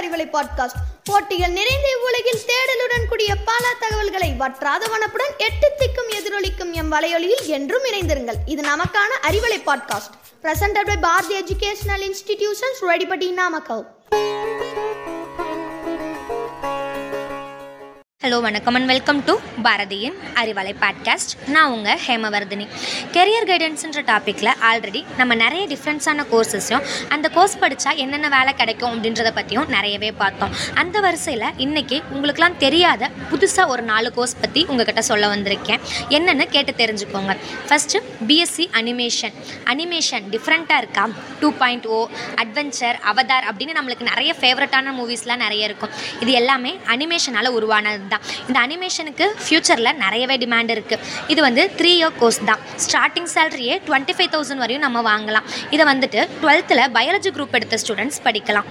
Arivalai podcast போட்டிகள் நிறைந்த இவ்வுலகில் தேடலுடன் கூடிய பல தகவல்களை வற்றாத வனப்புடன் எட்டு திக்கும் எதிரொலிக்கும் எம் வலையொலியில் என்றும் இணைந்திருங்கள். இது நமக்கான Arivalai podcast presented by Bharathi educational institutions ரெடிபடி Namakkal hello வணக்கம் அண்ட் வெல்கம் டு பாரதியின் அறிவலை பாட்காஸ்ட் நான் உங்கள் ஹேமவர்தினி. கெரியர் கைடன்ஸுன்ற டாப்பிக்கில் ஆல்ரெடி நம்ம நிறைய டிஃப்ரெண்ட்ஸான கோர்சஸையும் அந்த கோர்ஸ் படித்தா என்னென்ன வேலை கிடைக்கும் அப்படின்றத பற்றியும் நிறையவே பார்த்தோம். அந்த வரிசையில் இன்றைக்கி உங்களுக்குலாம் தெரியாத புதுசாக ஒரு நாலு கோர்ஸ் பற்றி உங்ககிட்ட சொல்ல வந்திருக்கேன். என்னென்னு கேட்டு தெரிஞ்சுக்கோங்க. ஃபஸ்ட்டு பிஎஸ்சி அனிமேஷன் அனிமேஷன் டிஃப்ரெண்ட்டாக இருக்கா? Two point o adventure Avatar அப்படின்னு நம்மளுக்கு நிறைய ஃபேவரட்டான மூவிஸ்லாம் நிறைய இருக்கும். இது எல்லாமே அனிமேஷனால் உருவானது தான் இந்த அனிமேஷனுக்கு ஃப்யூச்சரில் நிறையவே டிமாண்ட் இருக்குது இது வந்து த்ரீ இயர் கோர்ஸ் தான். ஸ்டார்டிங் சேலரியே டுவெண்ட்டி ஃபைவ் தௌசண்ட் வரையும் நம்ம வாங்கலாம். இதை வந்துட்டு டுவெல்த்தில் பயாலஜி குரூப் எடுத்த ஸ்டூடெண்ட்ஸ் படிக்கலாம்.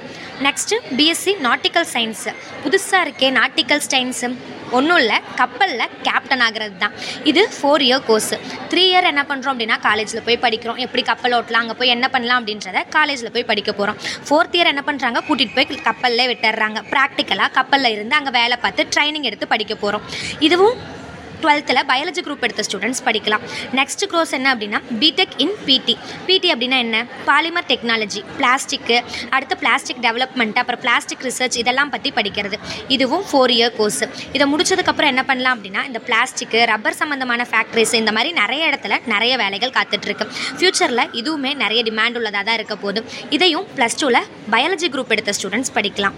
நெக்ஸ்ட்டு பிஎஸ்சி நாட்டிக்கல் சயின்ஸு புதுசாக இருக்கே நாட்டிக்கல் சயின்ஸு ஒன்றும் இல்லை கப்பலில் கேப்டன் ஆகிறது தான். இது four year course three year என்ன பண்ணுறோம் அப்படின்னா காலேஜில் போய் படிக்கிறோம். எப்படி கப்பல் ஓட்டலாம் அங்கே போய் என்ன பண்ணலாம் அப்படின்றத காலேஜில் போய் படிக்க போகிறோம் ஃபோர்த் இயர் என்ன பண்ணுறாங்க கூட்டிகிட்டு போய் கப்பலில் விட்டுறாங்க. ப்ராக்டிக்கலாக கப்பலில் இருந்து அங்கே வேலை பார்த்து ட்ரைனிங் எடுத்து படிக்க போகிறோம் இதுவும் டுவெல்த்தில் பயாலஜி குரூப் எடுத்த ஸ்டூடெண்ட்ஸ் படிக்கலாம். நெக்ஸ்ட் கோர்ஸ் என்ன அப்படின்னா பிடெக் இன் பிடி பிடி அப்படின்னா என்ன? பாலிமர் டெக்னாலஜி பிளாஸ்டிக்கு அடுத்து பிளாஸ்டிக் டெவலப்மெண்ட் அப்புறம் பிளாஸ்டிக் ரிசர்ச் இதெல்லாம் பற்றி படிக்கிறது. இதுவும் ஃபோர் இயர் கோர்ஸ் இதை முடிச்சதுக்கப்புறம் என்ன பண்ணலாம் அப்படின்னா இந்த பிளாஸ்டிக்கு ரப்பர் சம்மந்தமான ஃபேக்ட்ரிஸ் இந்த மாதிரி நிறைய இடத்துல நிறைய வேலைகள் காத்துட்ருக்கு. ஃப்யூச்சரில் இதுவுமே நிறைய டிமாண்ட் உள்ளதாக தான் இருக்க போதும் இதையும் ப்ளஸ் டூவில் பயாலஜி குரூப் எடுத்த ஸ்டூடெண்ட்ஸ் படிக்கலாம்.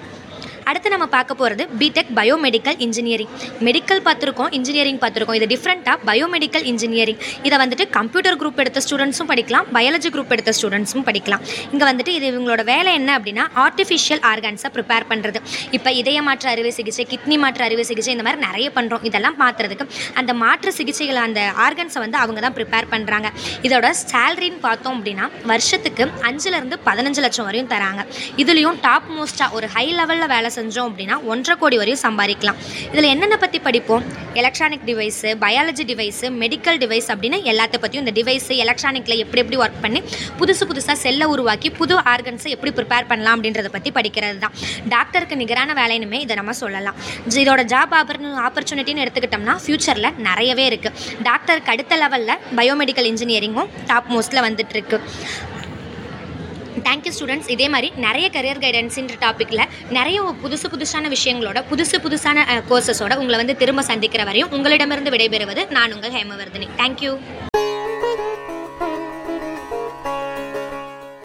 அடுத்து நம்ம பார்க்க போகிறது பிடெக் பயோமெடிக்கல் இன்ஜினியரிங் மெடிக்கல் பார்த்துருக்கோம் இன்ஜினியரிங் பார்த்துருக்கோம். இது டிஃப்ரெண்ட்டாக பயோமெடிக்கல் இன்ஜினியரிங் இதை வந்துட்டு கம்ப்யூட்டர் குரூப் எடுத்த ஸ்டூடெண்ட்ஸும் படிக்கலாம் பயாலஜி குரூப் எடுத்த ஸ்டூடெண்ட்ஸும் படிக்கலாம். இங்கே வந்துட்டு இது இவங்களோட வேலை என்ன அப்படின்னா ஆர்டிஃபிஷியல் ஆர்கான்ஸை ப்ரிப்பேர் பண்ணுறது இப்போ இதய மாற்று அறுவை சிகிச்சை கிட்னி மாற்று அறுவை சிகிச்சை இந்த மாதிரி நிறைய பண்ணுறோம் இதெல்லாம் மாற்றுறதுக்கு அந்த மாற்று சிகிச்சைகள் அந்த ஆர்கன்ஸை வந்து அவங்க தான் ப்ரிப்பேர் பண்ணுறாங்க இதோட சேலரின்னு பார்த்தோம் அப்படின்னா வருஷத்துக்கு அஞ்சுலேருந்து பதினஞ்சு லட்சம் வரையும் தராங்க. இதுலேயும் டாப் மோஸ்ட்டாக ஒரு ஹை லெவலில் வேலை செஞ்சோம் அப்படின்னா ஒன்றரை கோடி வரையும் சம்பாதிக்கலாம். இதில் என்னென்ன பற்றி படிப்போம்? Electronic device biology device medical device அப்படின்னு எல்லாத்த பற்றியும் இந்த டிவைஸு எலக்ட்ரானிக்கில் எப்படி எப்படி ஒர்க் பண்ணி புதுசு புதுசாக செல்லை உருவாக்கி புது ஆர்கன்ஸை எப்படி ப்ரிப்பேர் பண்ணலாம் அப்படின்றத பற்றி படிக்கிறது தான். டாக்டருக்கு நிகரான வேலைனுமே இதை நம்ம சொல்லலாம். இதோட ஜாப் ஆப்பர் ஆப்பர்ச்சுனிட்டின்னு எடுத்துக்கிட்டோம்னா ஃப்யூச்சரில் நிறையவே இருக்குது டாக்டருக்கு அடுத்த லெவலில் பயோமெடிக்கல் இன்ஜினியரிங்கும் டாப் மோஸ்ட்டில் வந்துட்டுருக்கு தேங்க்யூ ஸ்டூடெண்ட்ஸ் இதே மாதிரி நிறைய கரியர் கைடன்ஸ்ன்ற டாப்பிக்கில் நிறைய புதுசு புதுசான விஷயங்களோட புதுசு புதுசான கோர்சஸோட உங்களை வந்து திரும்ப சந்திக்கிற வரையும் உங்களிடமிருந்து விடைபெறுவது நான் உங்கள் ஹேமவர்தினி. தேங்க்யூ